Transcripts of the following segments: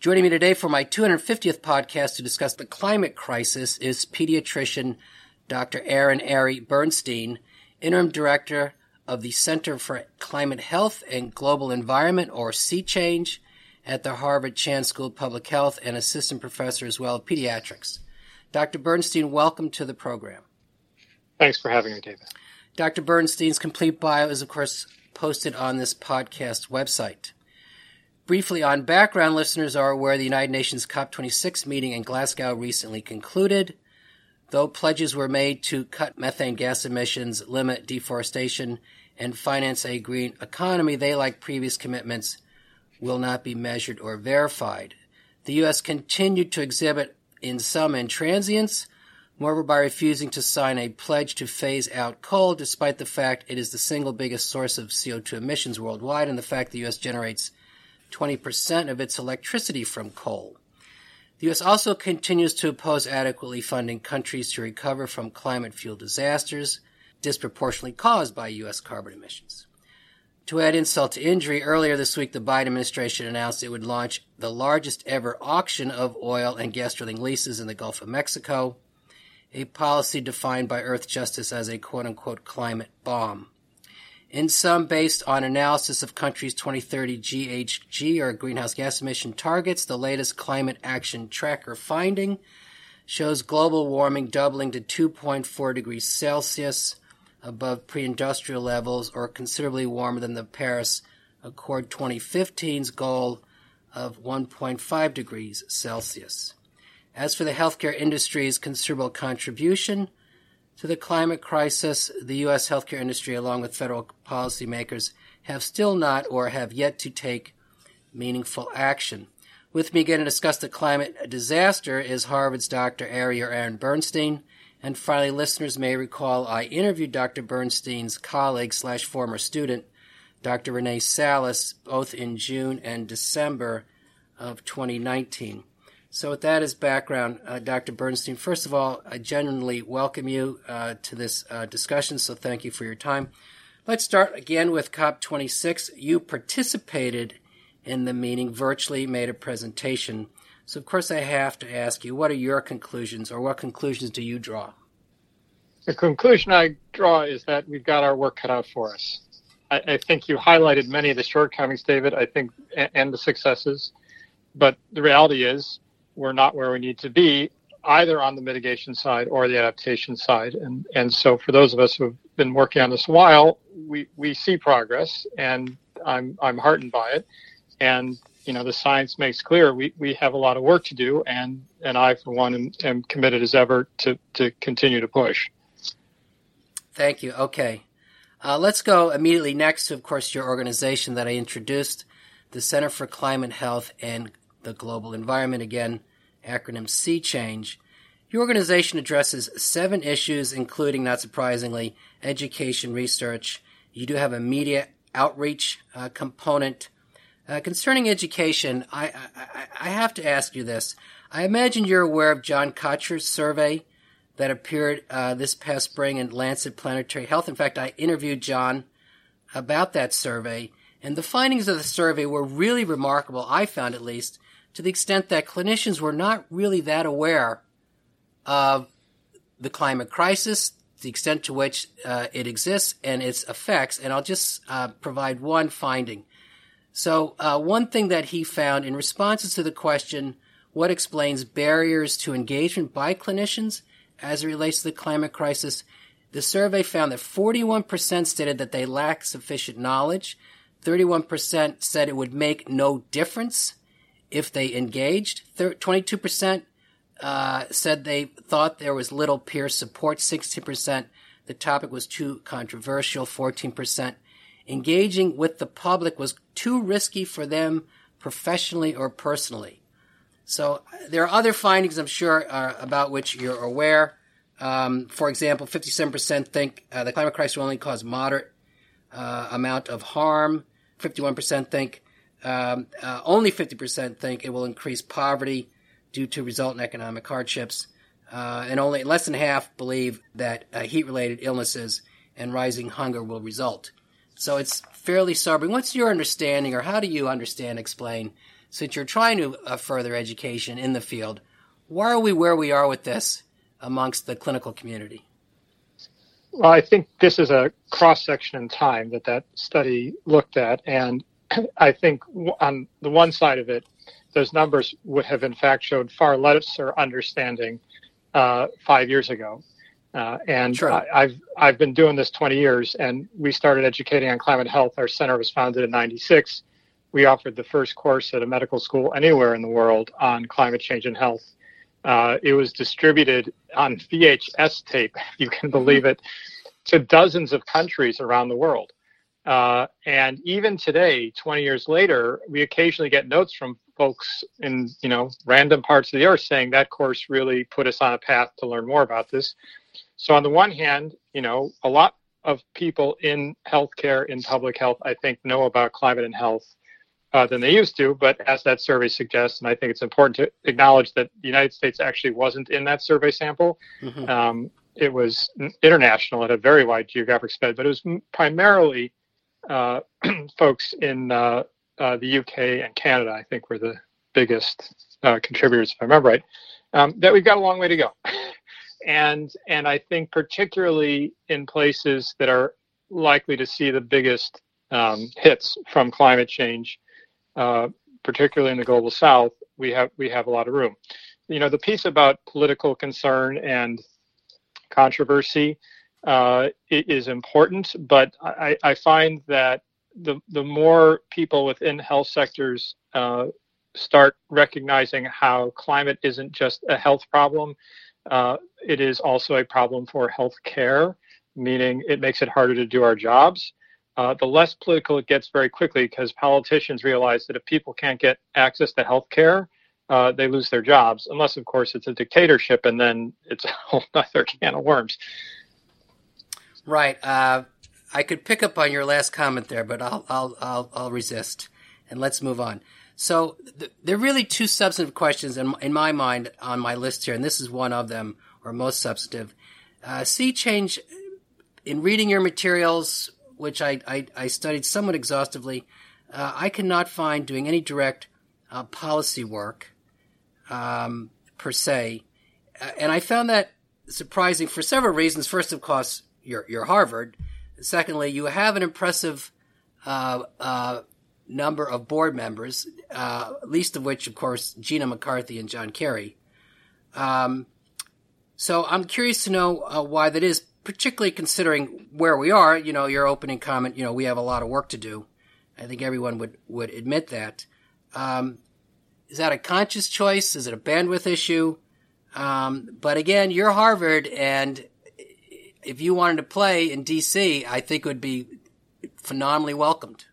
Joining me today for my 250th podcast to discuss the climate crisis is pediatrician Dr. Aaron Ari Bernstein, interim director of the Center for Climate Health and Global Environment, or C-Change, at the Harvard Chan School of Public Health and assistant professor as well of pediatrics. Dr. Bernstein, welcome to the program. Thanks for having me, David. Dr. Bernstein's complete bio is, of course, posted on this podcast website. Briefly on background, listeners are aware the United Nations COP26 meeting in Glasgow recently concluded. Though pledges were made to cut methane gas emissions, limit deforestation, and finance a green economy, they, like previous commitments, will not be measured or verified. The U.S. continued to exhibit in some intransience, moreover by refusing to sign a pledge to phase out coal, despite the fact it is the single biggest source of CO2 emissions worldwide and the fact the U.S. generates 20% of its electricity from coal. The U.S. also continues to oppose adequately funding countries to recover from climate fuel disasters disproportionately caused by U.S. carbon emissions. To add insult to injury, earlier this week the Biden administration announced it would launch the largest ever auction of oil and gas drilling leases in the Gulf of Mexico, a policy defined by Earthjustice as a quote unquote climate bomb in sum based on analysis of countries' 2030 GHG or greenhouse gas emission targets. The latest climate action tracker finding shows global warming doubling to 2.4 degrees Celsius above pre-industrial levels or considerably warmer than the Paris Accord 2015's goal of 1.5 degrees Celsius. As for the healthcare industry's considerable contribution, to the climate crisis, the U.S. healthcare industry, along with federal policymakers, have still not or have yet to take meaningful action. With me again to discuss the climate disaster is Harvard's Dr. Ari Aaron Bernstein. And finally, listeners may recall I interviewed Dr. Bernstein's colleague slash former student, Dr. Renee Salas, both in June and December of 2019. So, with that as background, uh, Dr. Bernstein, first of all, I genuinely welcome you uh, to this uh, discussion, so thank you for your time. Let's start again with COP26. You participated in the meeting, virtually made a presentation. So, of course, I have to ask you, what are your conclusions, or what conclusions do you draw? The conclusion I draw is that we've got our work cut out for us. I, I think you highlighted many of the shortcomings, David, I think, and, and the successes. But the reality is, we're not where we need to be either on the mitigation side or the adaptation side. And and so for those of us who have been working on this a while, we, we see progress and I'm I'm heartened by it. And you know the science makes clear we, we have a lot of work to do and, and I for one am, am committed as ever to, to continue to push. Thank you. Okay. Uh, let's go immediately next to, of course, your organization that I introduced, the Center for Climate Health and the Global Environment. Again, acronym C-Change. Your organization addresses seven issues, including, not surprisingly, education research. You do have a media outreach uh, component. Uh, concerning education, I, I, I, have to ask you this. I imagine you're aware of John Kotcher's survey that appeared uh, this past spring in Lancet Planetary Health. In fact, I interviewed John about that survey, and the findings of the survey were really remarkable, I found at least, to the extent that clinicians were not really that aware of the climate crisis, the extent to which uh, it exists, and its effects. And I'll just uh, provide one finding. So, uh, one thing that he found in responses to the question, what explains barriers to engagement by clinicians as it relates to the climate crisis? The survey found that 41% stated that they lack sufficient knowledge. 31% said it would make no difference if they engaged. 22% uh, said they thought there was little peer support. 16% the topic was too controversial. 14% engaging with the public was too risky for them professionally or personally. So there are other findings, I'm sure, uh, about which you're aware. Um, for example, 57% think uh, the climate crisis will only cause moderate uh, amount of harm. 51% think um, uh, only 50% think it will increase poverty due to resultant economic hardships, uh, and only less than half believe that uh, heat-related illnesses and rising hunger will result. So it's fairly sobering. What's your understanding, or how do you understand, explain, since you're trying to uh, further education in the field, why are we where we are with this amongst the clinical community? Well, I think this is a cross section in time that that study looked at, and I think on the one side of it, those numbers would have in fact showed far lesser understanding uh, five years ago. Uh, and I, I've I've been doing this 20 years, and we started educating on climate health. Our center was founded in '96. We offered the first course at a medical school anywhere in the world on climate change and health. Uh, it was distributed on VHS tape, if you can believe it, to dozens of countries around the world. Uh, and even today, 20 years later, we occasionally get notes from folks in you know random parts of the earth saying that course really put us on a path to learn more about this. So on the one hand, you know, a lot of people in healthcare, in public health, I think, know about climate and health uh, than they used to. But as that survey suggests, and I think it's important to acknowledge that the United States actually wasn't in that survey sample. Mm-hmm. Um, it was international at a very wide geographic spread, but it was primarily uh, folks in uh, uh the UK and Canada. I think were the biggest uh, contributors, if I remember right. Um, that we've got a long way to go. and and I think particularly in places that are likely to see the biggest um, hits from climate change, uh, particularly in the global south, we have we have a lot of room. You know, the piece about political concern and controversy uh, is important, but I, I, find that the the more people within health sectors uh, start recognizing how climate isn't just a health problem, uh, it is also a problem for health care, meaning it makes it harder to do our jobs. Uh, the less political it gets very quickly because politicians realize that if people can't get access to health care, uh, they lose their jobs, unless, of course, it's a dictatorship, and then it's a whole other can of worms. Right. Uh, I could pick up on your last comment there, but I'll I'll I'll, I'll resist, and let's move on. So th- there are really two substantive questions in, in my mind on my list here, and this is one of them, or most substantive. Uh, C-Change, in reading your materials, which I, I, I studied somewhat exhaustively, uh, I cannot find doing any direct uh, policy work um, per se. Uh, and I found that surprising for several reasons. First, of course, you're, you're Harvard. Secondly, you have an impressive uh, uh, number of board members, uh, least of which, of course, Gina McCarthy and John Kerry. Um, so I'm curious to know uh, why that is, particularly considering where we are. You know, your opening comment, you know, we have a lot of work to do. I think everyone would, would admit that. Um, is that a conscious choice? Is it a bandwidth issue? Um, but again, you're Harvard, and if you wanted to play in DC, I think it would be phenomenally welcomed.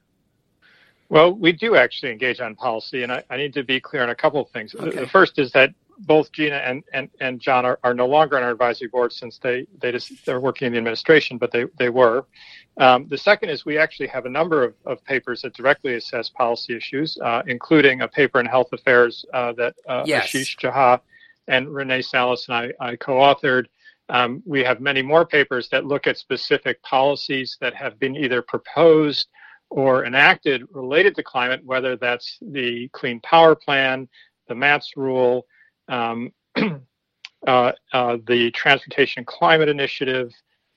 Well, we do actually engage on policy, and I, I need to be clear on a couple of things. Okay. The first is that both Gina and, and, and John are, are no longer on our advisory board since they, they just they're working in the administration, but they, they were. Um, the second is we actually have a number of, of papers that directly assess policy issues, uh, including a paper in Health Affairs uh, that uh, yes. Ashish Jha and Renee Salas and I, I co-authored. Um, we have many more papers that look at specific policies that have been either proposed or enacted related to climate, whether that's the Clean Power Plan, the MATS rule, um, uh, uh, the Transportation Climate Initiative,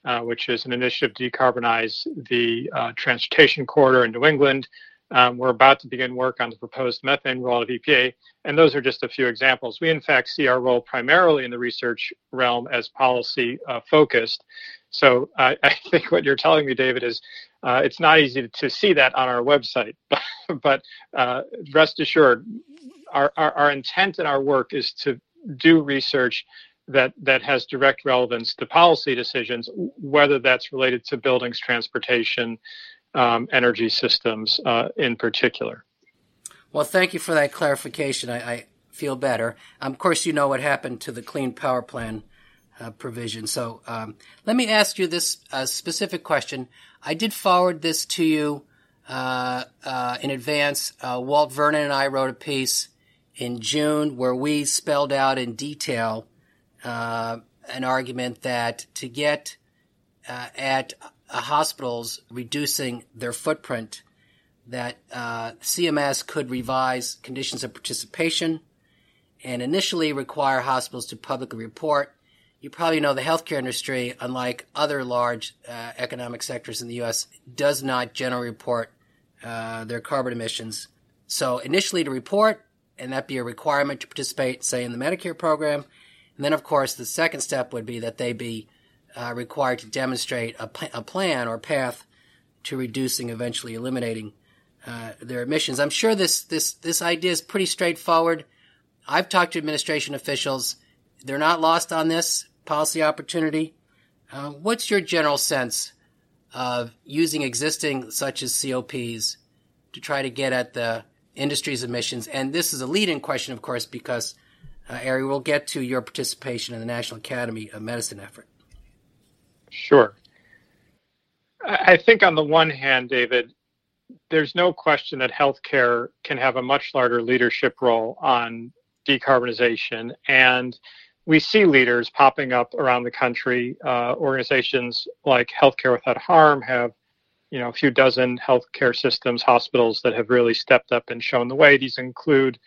uh, which is an initiative to decarbonize the uh, transportation corridor in New England. Um, we're about to begin work on the proposed methane rule of EPA, and those are just a few examples. We, in fact, see our role primarily in the research realm as policy uh, focused. So I think what you're telling me, David, is uh, it's not easy to see that on our website, but uh, rest assured, our, our, our, intent in our work is to do research that, that has direct relevance to policy decisions, whether that's related to buildings, transportation, um, energy systems uh, in particular. Well, thank you for that clarification. I, I feel better. Um, of course, you know what happened to the Clean Power Plan uh, provision. So um, let me ask you this uh, specific question. I did forward this to you uh, uh in advance. Uh, Walt Vernon and I wrote a piece in June where we spelled out in detail an argument that to get at hospitals reducing their footprint, that CMS could revise conditions of participation and initially require hospitals to publicly report you probably know the healthcare industry, unlike other large uh, economic sectors in the U.S., does not generally report uh, their carbon emissions. So initially to report, and that be a requirement to participate, say, in the Medicare program. And then, of course, the second step would be that they be uh, required to demonstrate a, a, plan or path to reducing, eventually eliminating uh, their emissions. I'm sure this this this idea is pretty straightforward. I've talked to administration officials; they're not lost on this policy opportunity. Uh, what's your general sense of using existing such as COPs to try to get at the industry's emissions? And this is a lead-in question, of course, because uh, Ari, we'll get to your participation in the National Academy of Medicine effort. Sure. I think on the one hand, David, there's no question that healthcare can have a much larger leadership role on decarbonization. And we see leaders popping up around the country. Uh, organizations like Healthcare Without Harm have, you know, a few dozen healthcare systems, hospitals that have really stepped up and shown the way. These include,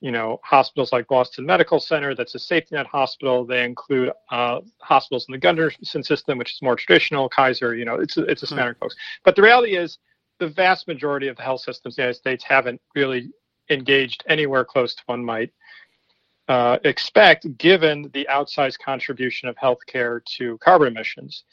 you know, hospitals like Boston Medical Center, that's a safety net hospital. They include uh, hospitals in the Gundersen system, which is more traditional. Kaiser, you know, it's a, it's a smattering mm-hmm. folks. But the reality is, the vast majority of the health systems in the United States haven't really engaged anywhere close to one might uh, expect given the outsized contribution of healthcare to carbon emissions.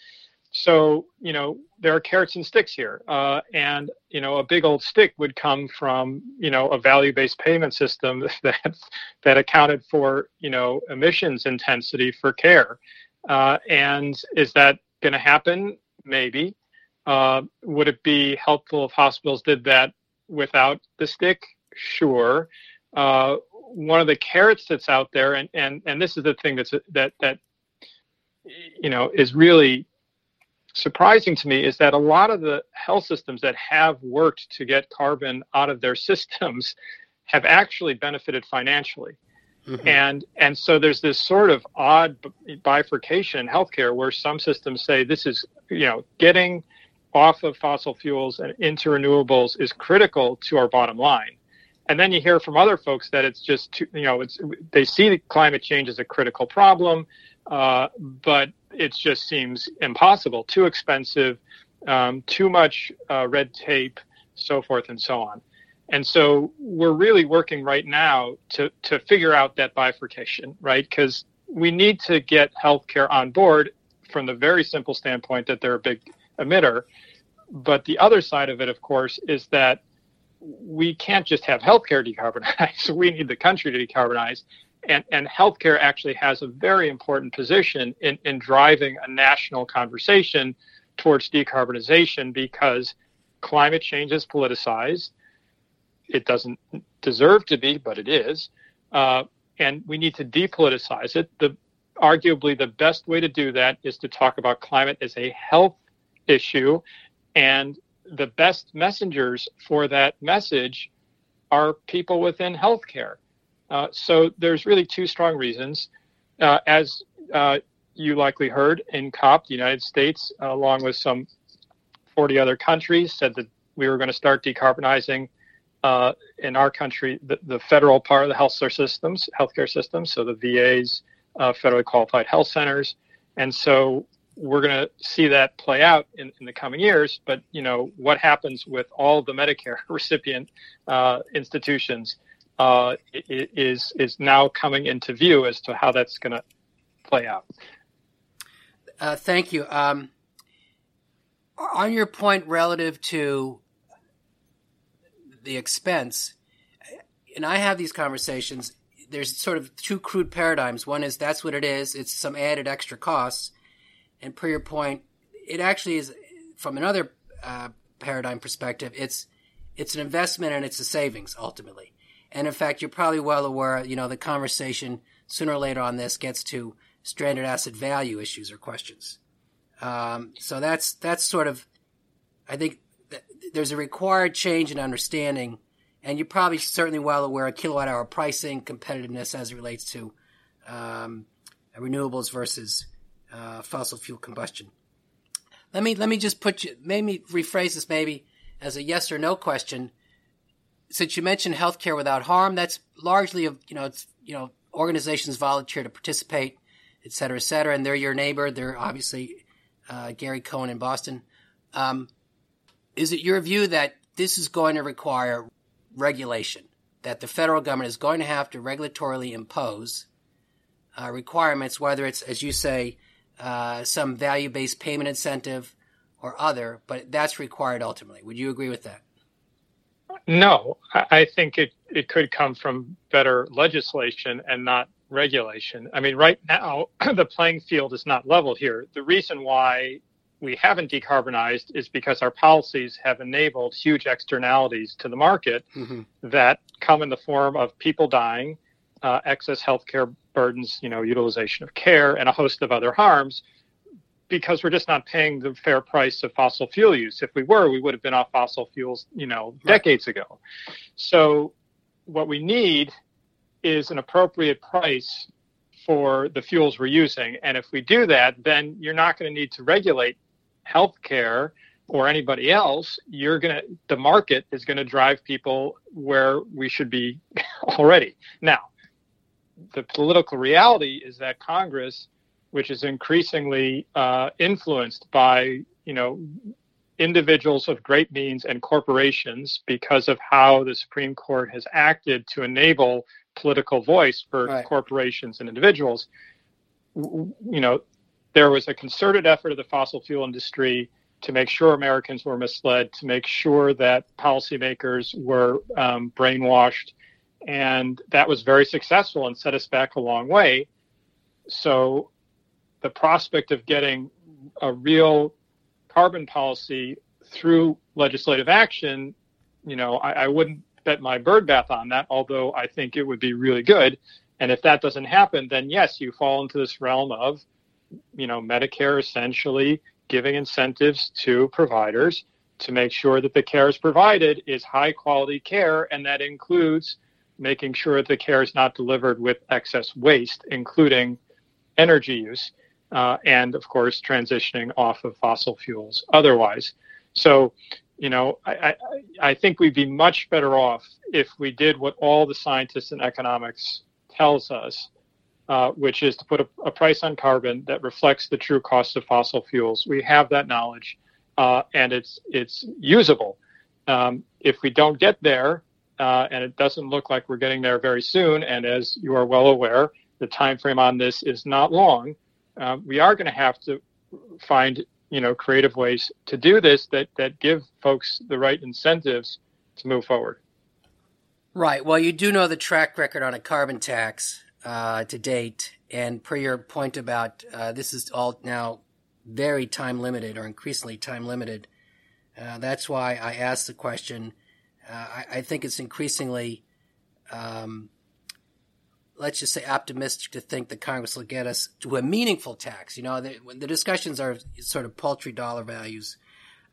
So, you know, there are carrots and sticks here. Uh, and, you know, a big old stick would come from, you know, a value based payment system that, that accounted for, you know, emissions intensity for care. Uh, and is that going to happen? Maybe. Uh, would it be helpful if hospitals did that without the stick? Sure. Uh, one of the carrots that's out there, and and and this is the thing that's that that you know is really surprising to me is that a lot of the health systems that have worked to get carbon out of their systems have actually benefited financially. Mm-hmm. And and so there's this sort of odd bifurcation in healthcare where some systems say this is you know getting off of fossil fuels and into renewables is critical to our bottom line and then you hear from other folks that it's just too, you know it's they see the climate change as a critical problem uh, but it just seems impossible too expensive um, too much uh, red tape so forth and so on and so we're really working right now to to figure out that bifurcation right because we need to get healthcare on board from the very simple standpoint that they're a big emitter but the other side of it of course is that we can't just have healthcare decarbonize. we need the country to decarbonize. And, and healthcare actually has a very important position in, in driving a national conversation towards decarbonization because climate change is politicized. It doesn't deserve to be, but it is. Uh, and we need to depoliticize it. The, arguably, the best way to do that is to talk about climate as a health issue and the best messengers for that message are people within healthcare. Uh, so there's really two strong reasons. Uh, as uh, you likely heard in COP, the United States, along with some 40 other countries, said that we were going to start decarbonizing uh, in our country the, the, federal part of the health systems, healthcare systems, so the VAs, uh, federally qualified health centers. And so we're going to see that play out in, in, the coming years. But you know what happens with all the Medicare recipient institutions uh, is is now coming into view as to how that's going to play out. Uh, thank you. Um, on your point relative to the expense, and I have these conversations. There's sort of two crude paradigms. One is that's what it is; it's some added extra costs and per your point, it actually is from another uh, paradigm perspective. It's it's an investment and it's a savings ultimately. And in fact, you're probably well aware, you know, the conversation sooner or later on this gets to stranded asset value issues or questions. Um, so that's that's sort of, I think, there's a required change in understanding, and you're probably certainly well aware of kilowatt hour pricing competitiveness as it relates to um, renewables versus uh, fossil fuel combustion. Let me let me just put you maybe rephrase this maybe as a yes or no question. Since you mentioned healthcare without harm, that's largely of you know it's you know organizations volunteer to participate, et cetera, et cetera, and they're your neighbor. They're obviously uh, Gary Cohen in Boston. Um, is it your view that this is going to require regulation? That the federal government is going to have to regulatorily impose uh, requirements, whether it's, as you say, uh, some value based payment incentive or other, but that's required ultimately. Would you agree with that? No, I think it, it could come from better legislation and not regulation. I mean, right now, the playing field is not level here. The reason why we haven't decarbonized is because our policies have enabled huge externalities to the market mm-hmm. that come in the form of people dying, uh, excess healthcare burdens, you know, utilization of care, and a host of other harms because we're just not paying the fair price of fossil fuel use. If we were, we would have been off fossil fuels, you know, decades ago. So what we need is an appropriate price for the fuels we're using. And if we do that, then you're not going to need to regulate healthcare or anybody else. You're going to, the market is going to drive people where we should be already. Now, the political reality is that Congress, which is increasingly uh, influenced by you know individuals of great means and corporations because of how the Supreme Court has acted to enable political voice for right. corporations and individuals. You know, there was a concerted effort of the fossil fuel industry to make sure Americans were misled, to make sure that policymakers were um, brainwashed and that was very successful and set us back a long way. So the prospect of getting a real carbon policy through legislative action, you know, I, I wouldn't bet my birdbath on that, although I think it would be really good. And if that doesn't happen, then yes, you fall into this realm of, you know, Medicare essentially giving incentives to providers to make sure that the care is provided is high quality care, and that includes making sure that the care is not delivered with excess waste, including energy use, uh, and of course, transitioning off of fossil fuels otherwise. So, you know, I, I, I think we'd be much better off if we did what all the scientists in economics tells us, uh, which is to put a, a, price on carbon that reflects the true cost of fossil fuels. We have that knowledge, uh, and it's it's usable. Um, if we don't get there, uh, and it doesn't look like we're getting there very soon. And as you are well aware, the time frame on this is not long. Uh, we are going to have to find you know creative ways to do this that that give folks the right incentives to move forward. Right. Well, you do know the track record on a carbon tax uh, to date, and per your point about uh, this is all now very time limited or increasingly time limited. Uh, that's why I asked the question uh, I, I, think it's increasingly, um, let's just say, optimistic to think that Congress will get us to a meaningful tax. You know, the, the discussions are sort of paltry dollar values.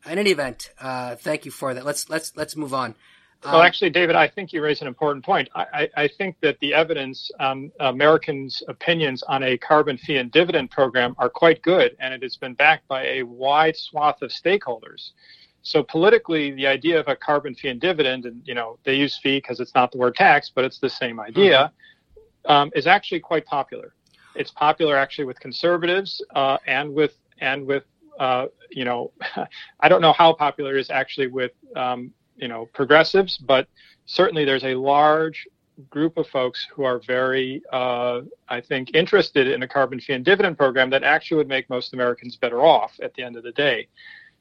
In any event, uh, thank you for that. Let's let's let's move on. Um, well, actually, David, I think you raise an important point. I, I, I think that the evidence, um, Americans' opinions on a carbon fee and dividend program are quite good, and it has been backed by a wide swath of stakeholders. So politically, the idea of a carbon fee and dividend, and you know they use fee because it's not the word tax, but it's the same idea, mm-hmm. Um, is actually quite popular. It's popular actually with conservatives uh, and with and with uh, you know I don't know how popular it is actually with um, you know progressives, but certainly there's a large group of folks who are very, uh, I think, interested in a carbon fee and dividend program that actually would make most Americans better off at the end of the day.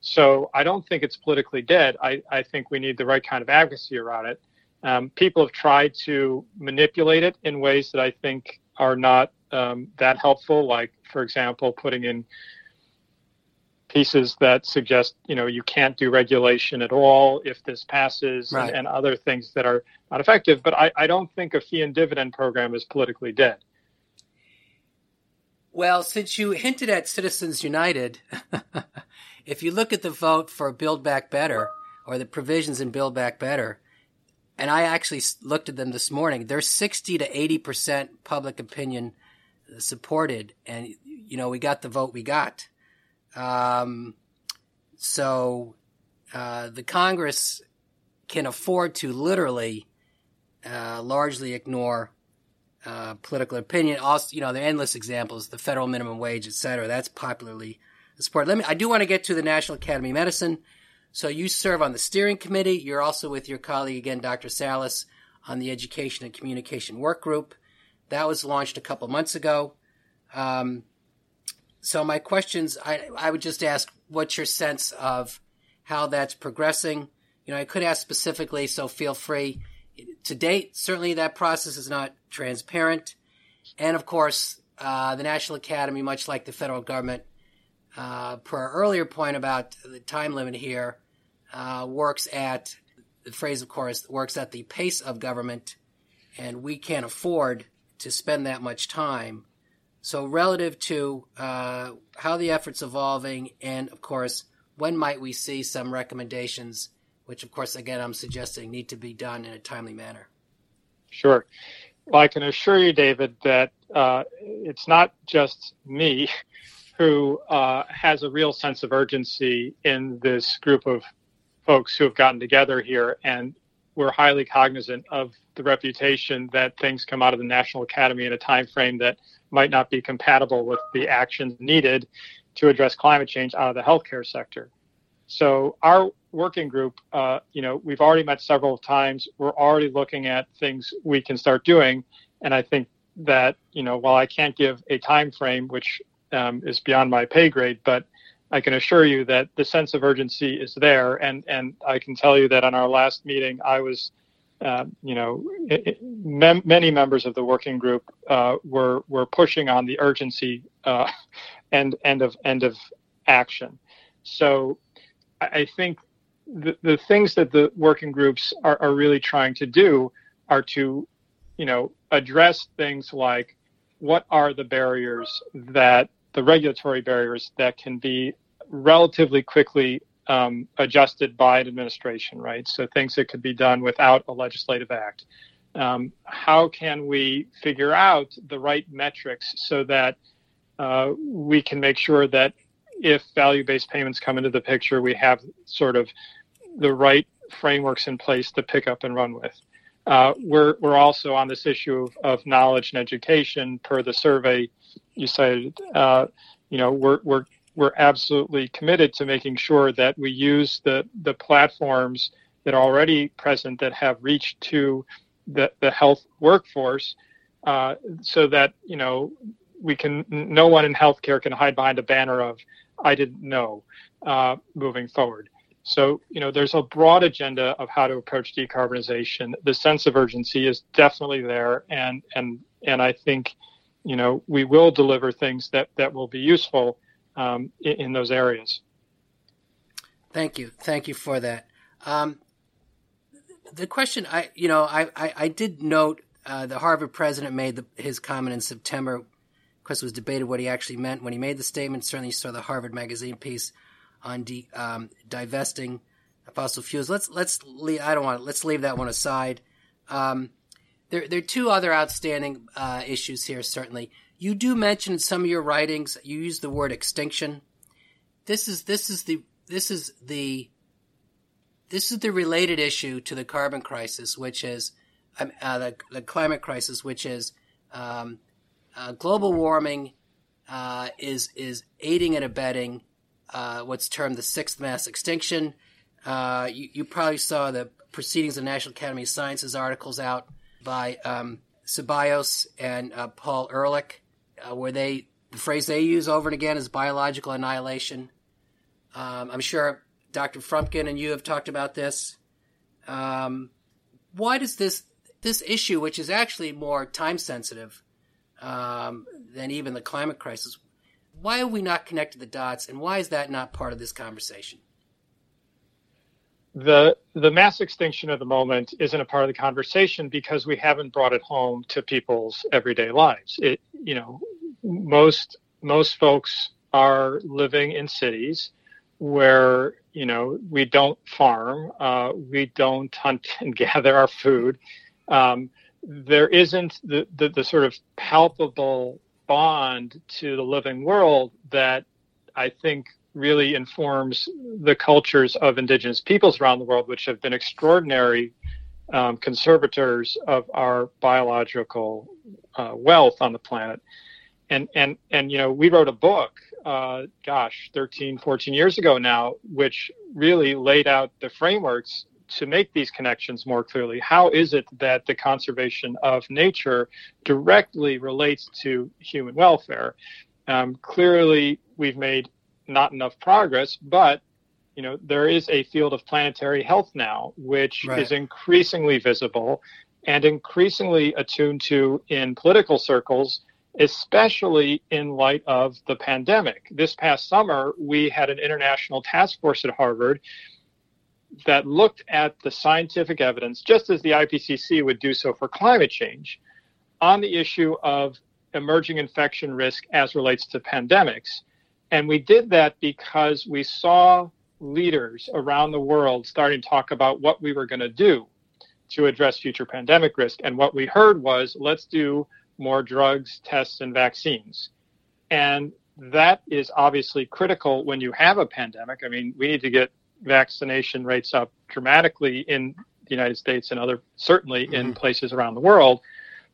So I don't think it's politically dead. I, I think we need the right kind of advocacy around it. Um, people have tried to manipulate it in ways that I think are not um, that helpful, like, for example, putting in pieces that suggest you know you can't do regulation at all if this passes Right. and, and other things that are not effective. But I, I don't think a fee and dividend program is politically dead. Well, since you hinted at Citizens United, if you look at the vote for Build Back Better or the provisions in Build Back Better, and I actually looked at them this morning, they're 60 to 80% public opinion supported. And, you know, we got the vote we got. Um, so uh, the Congress can afford to literally uh, largely ignore uh, political opinion. Also, you know, there are endless examples, the federal minimum wage, et cetera. That's popularly supported. Let me, I do want to get to the National Academy of Medicine. So you serve on the steering committee. You're also with your colleague again, Dr. Salas, on the Education and Communication Work Group. That was launched a couple months ago. Um, so my questions, I, I would just ask, what's your sense of how that's progressing? You know, I could ask specifically, so feel free. To date, certainly that process is not transparent. And of course, uh, the National Academy, much like the federal government, uh, per our earlier point about the time limit here, uh, works at the phrase, of course, works at the pace of government, and we can't afford to spend that much time. So, relative to uh, how the effort's evolving, and of course, when might we see some recommendations, which, of course, again, I'm suggesting need to be done in a timely manner. Sure. Well, I can assure you, David, that uh, it's not just me who uh, has a real sense of urgency in this group of folks who have gotten together here, and we're highly cognizant of the reputation that things come out of the National Academy in a time frame that might not be compatible with the actions needed to address climate change out of the healthcare sector. So our working group, uh, you know, we've already met several times. We're already looking at things we can start doing, and I think that you know, while I can't give a time frame, which um, is beyond my pay grade, but I can assure you that the sense of urgency is there, and and I can tell you that on our last meeting, I was, uh, you know, it, it, mem- many members of the working group uh, were were pushing on the urgency uh, end end of end of action. So I, I think the the things that the working groups are, are really trying to do are to, you know, address things like what are the barriers that the regulatory barriers that can be relatively quickly um, adjusted by an administration, right? So things that could be done without a legislative act. Um, how can we figure out the right metrics so that uh, we can make sure that if value-based payments come into the picture, we have sort of the right frameworks in place to pick up and run with. Uh, we're we're also on this issue of, of knowledge and education per the survey you cited. Uh, you know, we're we're we're absolutely committed to making sure that we use the the platforms that are already present that have reached to the the health workforce, uh, so that you know we can no one in healthcare can hide behind a banner of I didn't know uh, moving forward. So, you know, there's a broad agenda of how to approach decarbonization. The sense of urgency is definitely there, and and and I think, you know, we will deliver things that that will be useful um, in, in, those areas. Thank you, thank you for that. Um, the question, I you know, I I, I did note uh, the Harvard president made the, his comment in September. Of course, it was debated what he actually meant when he made the statement. Certainly, you saw the Harvard Magazine piece on de, um, divesting fossil fuels. Let's let's leave, I don't want to, let's leave that one aside. Um, there there are two other outstanding uh, issues here. Certainly, you do mention in some of your writings you use the word extinction. This is this is the this is the this is the related issue to the carbon crisis, which is uh, the, the climate crisis, which is um, uh, global warming uh, is is aiding and abetting uh, what's termed the sixth mass extinction. Uh, you, you, probably saw the proceedings of the National Academy of Sciences articles out by um, Ceballos and uh, Paul Ehrlich, uh, where they the phrase they use over and again is biological annihilation. Um, I'm sure Dr. Frumkin and you have talked about this. Um, why does this this issue, which is actually more time sensitive um, than even the climate crisis, why have we not connected the dots, and why is that not part of this conversation? The the mass extinction of the moment isn't a part of the conversation because we haven't brought it home to people's everyday lives. It you know most most folks are living in cities where you know we don't farm, uh, we don't hunt and gather our food. Um, there isn't the, the, the sort of palpable bond to the living world that I think really informs the cultures of indigenous peoples around the world, which have been extraordinary um, conservators of our biological uh, wealth on the planet. And, and, and, you know, we wrote a book, uh, gosh, 13, 14 years ago now, which really laid out the frameworks to make these connections more clearly. How is it that the conservation of nature directly relates to human welfare? Um, clearly, we've made not enough progress, but you know there is a field of planetary health now, which right. is increasingly visible and increasingly attuned to in political circles, especially in light of the pandemic. This past summer, we had an international task force at Harvard that looked at the scientific evidence, just as the IPCC would do so for climate change, on the issue of emerging infection risk as relates to pandemics. And we did that because we saw leaders around the world starting to talk about what we were going to do to address future pandemic risk. And what we heard was let's do more drugs, tests, and vaccines. And that is obviously critical when you have a pandemic. I mean, we need to get vaccination rates up dramatically in the United States and other certainly in mm-hmm. places around the world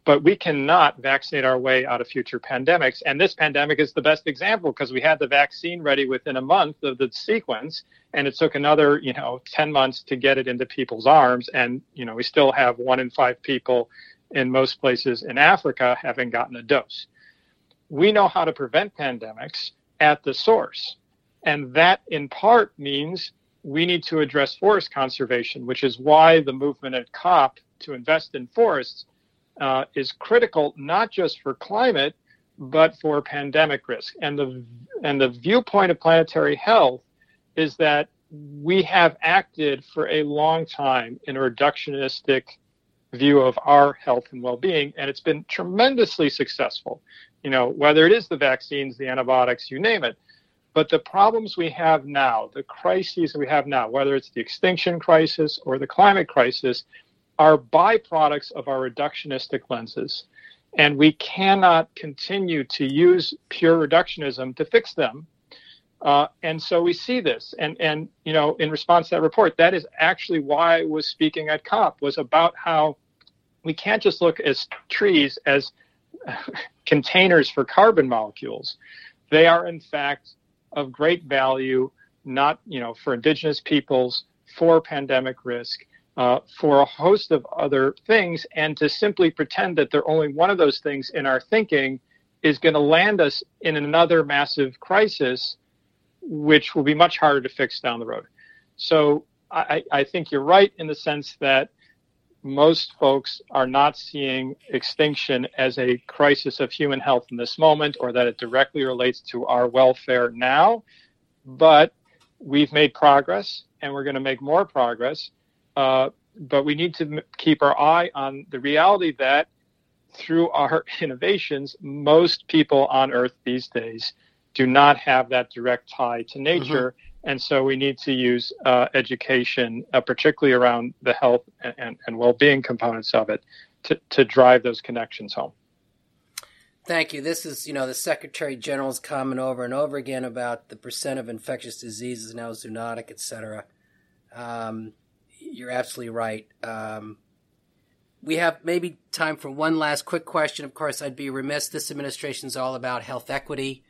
but we cannot vaccinate our way out of future pandemics. And this pandemic is the best example because we had the vaccine ready within a month of the sequence, and it took another, you know, 10 months to get it into people's arms. And, you know, we still have one in five people in most places in Africa having gotten a dose. We know how to prevent pandemics at the source. And that in part means we need to address forest conservation, which is why the movement at COP to invest in forests uh, is critical not just for climate but for pandemic risk. And the and the viewpoint of planetary health is that we have acted for a long time in a reductionistic view of our health and well-being, and it's been tremendously successful. You know, whether it is the vaccines, the antibiotics, you name it. But the problems we have now, the crises we have now, whether it's the extinction crisis or the climate crisis, are byproducts of our reductionistic lenses. And we cannot continue to use pure reductionism to fix them. Uh, and so we see this. And, and, you know, in response to that report, that is actually why I was speaking at COP, was about how we can't just look at trees as containers for carbon molecules. They are, in fact, of great value, not, you know, for indigenous peoples, for pandemic risk, uh, for a host of other things, and to simply pretend that they're only one of those things in our thinking is going to land us in another massive crisis, which will be much harder to fix down the road. So I, I think you're right in the sense that most folks are not seeing extinction as a crisis of human health in this moment or that it directly relates to our welfare now. But we've made progress and we're going to make more progress. Uh, but we need to keep our eye on the reality that through our innovations, most people on Earth these days do not have that direct tie to nature. Mm-hmm. And so we need to use uh, education, uh, particularly around the health and, and, and well being components of it, to, to drive those connections home. Thank you. This is, you know, the Secretary General's comment over and over again about the percent of infectious diseases now zoonotic, et cetera. Um, you're absolutely right. Um, we have maybe time for one last quick question. Of course, I'd be remiss. This administration is all about health equity,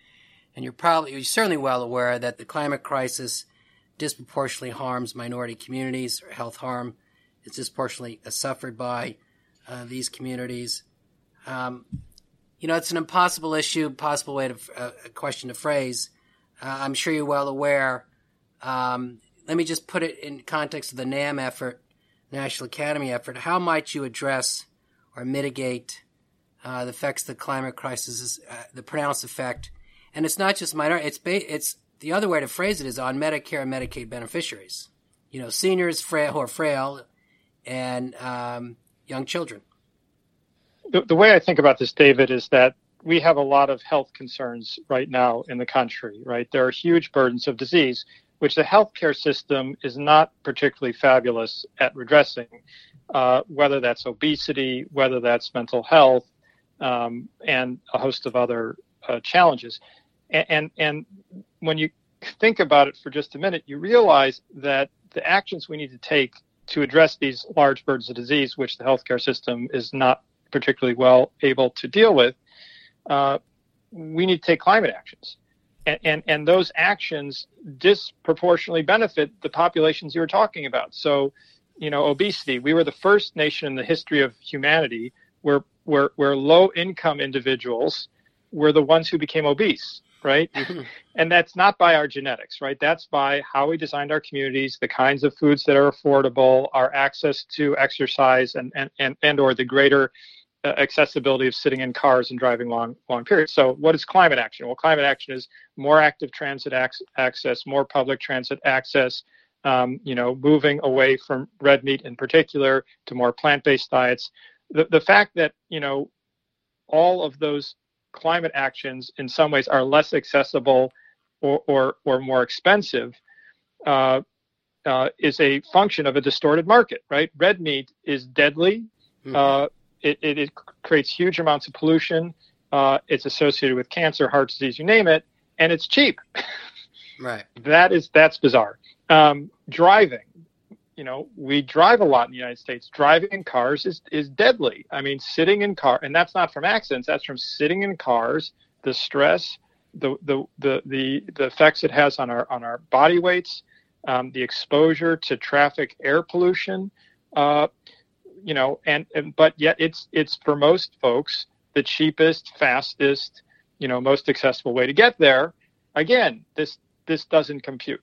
and you're probably you're certainly well aware that the climate crisis disproportionately harms minority communities, or health harm is disproportionately suffered by uh, these communities. Um, you know, it's an impossible issue, impossible way to uh, question to phrase. Uh, I'm sure you're well aware. Um, let me just put it in context of the NAM effort, National Academy effort. How might you address or mitigate uh, the effects of the climate crisis, uh, the pronounced effect, and it's not just minor; It's ba- it's the other way to phrase it is on Medicare and Medicaid beneficiaries. You know, seniors frail, who are frail, and um, young children. The, the way I think about this, David, is that we have a lot of health concerns right now in the country. Right, there are huge burdens of disease, which the healthcare system is not particularly fabulous at redressing. Uh, whether that's obesity, whether that's mental health, um, and a host of other uh, challenges. And, and, and when you think about it for just a minute, you realize that the actions we need to take to address these large burdens of disease, which the healthcare system is not particularly well able to deal with, uh, we need to take climate actions. And, and, and those actions disproportionately benefit the populations you were talking about. So, you know, obesity. We were the first nation in the history of humanity where where where low income individuals were the ones who became obese, right? and that's not by our genetics, right? That's by how we designed our communities, the kinds of foods that are affordable, our access to exercise, and and and, and or the greater accessibility of sitting in cars and driving long long periods. So, what is climate action? Well, climate action is more active transit ac- access, more public transit access, um, you know, moving away from red meat in particular to more plant-based diets. The, the fact that, you know, all of those climate actions in some ways are less accessible or, or, or more expensive uh, uh, is a function of a distorted market, right? Red meat is deadly. Mm-hmm. Uh, it, it, it, creates huge amounts of pollution. Uh, it's associated with cancer, heart disease, you name it, and it's cheap. right. That is that's bizarre. Um, driving, you know, we drive a lot in the United States. Driving in cars is, is deadly. I mean, sitting in car, and that's not from accidents. That's from sitting in cars, the stress, the the the the, the effects it has on our on our body weights, um, the exposure to traffic air pollution. Uh, you know, and, and but yet it's it's for most folks the cheapest, fastest, you know, most accessible way to get there. Again, this this doesn't compute.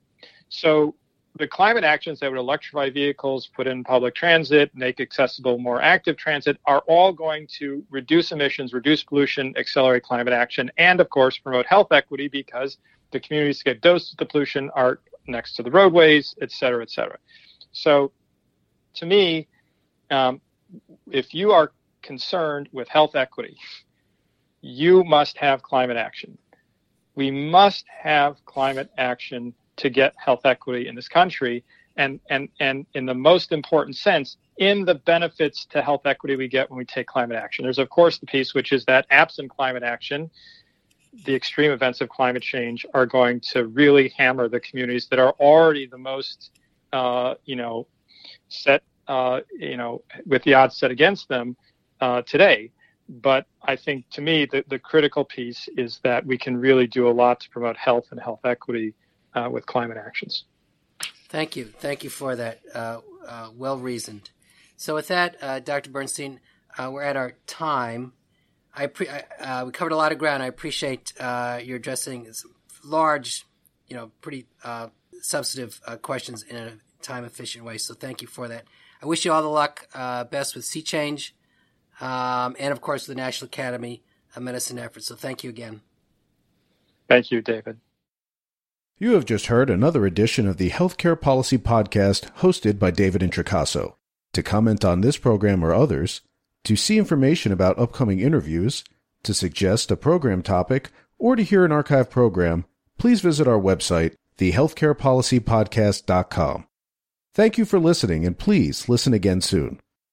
So the climate actions that would electrify vehicles, put in public transit, make accessible more active transit are all going to reduce emissions, reduce pollution, accelerate climate action, and of course promote health equity because the communities that get dosed with the pollution are next to the roadways, et cetera, et cetera. So to me, um, if you are concerned with health equity, you must have climate action. We must have climate action to get health equity in this country and and and in the most important sense in the benefits to health equity we get when we take climate action there's of course the piece which is that absent climate action the extreme events of climate change are going to really hammer the communities that are already the most uh, you know set uh, you know with the odds set against them uh, today but I think to me the, the critical piece is that we can really do a lot to promote health and health equity uh, with climate actions. Thank you. Thank you for that. Uh, uh, well reasoned. So, with that, uh, Dr. Bernstein, we're at our time. I, pre- I we covered a lot of ground. I appreciate your addressing large, you know, pretty substantive questions in a time efficient way. So, thank you for that. I wish you all the luck, best with C-Change, um, and of course the National Academy of Medicine efforts. So, thank you again. Thank you, David. You have just heard another edition of the Healthcare Policy Podcast hosted by David Introcaso. To comment on this program or others, to see information about upcoming interviews, to suggest a program topic, or to hear an archive program, please visit our website, thehealthcarepolicypodcast.com. Thank you for listening, and please listen again soon.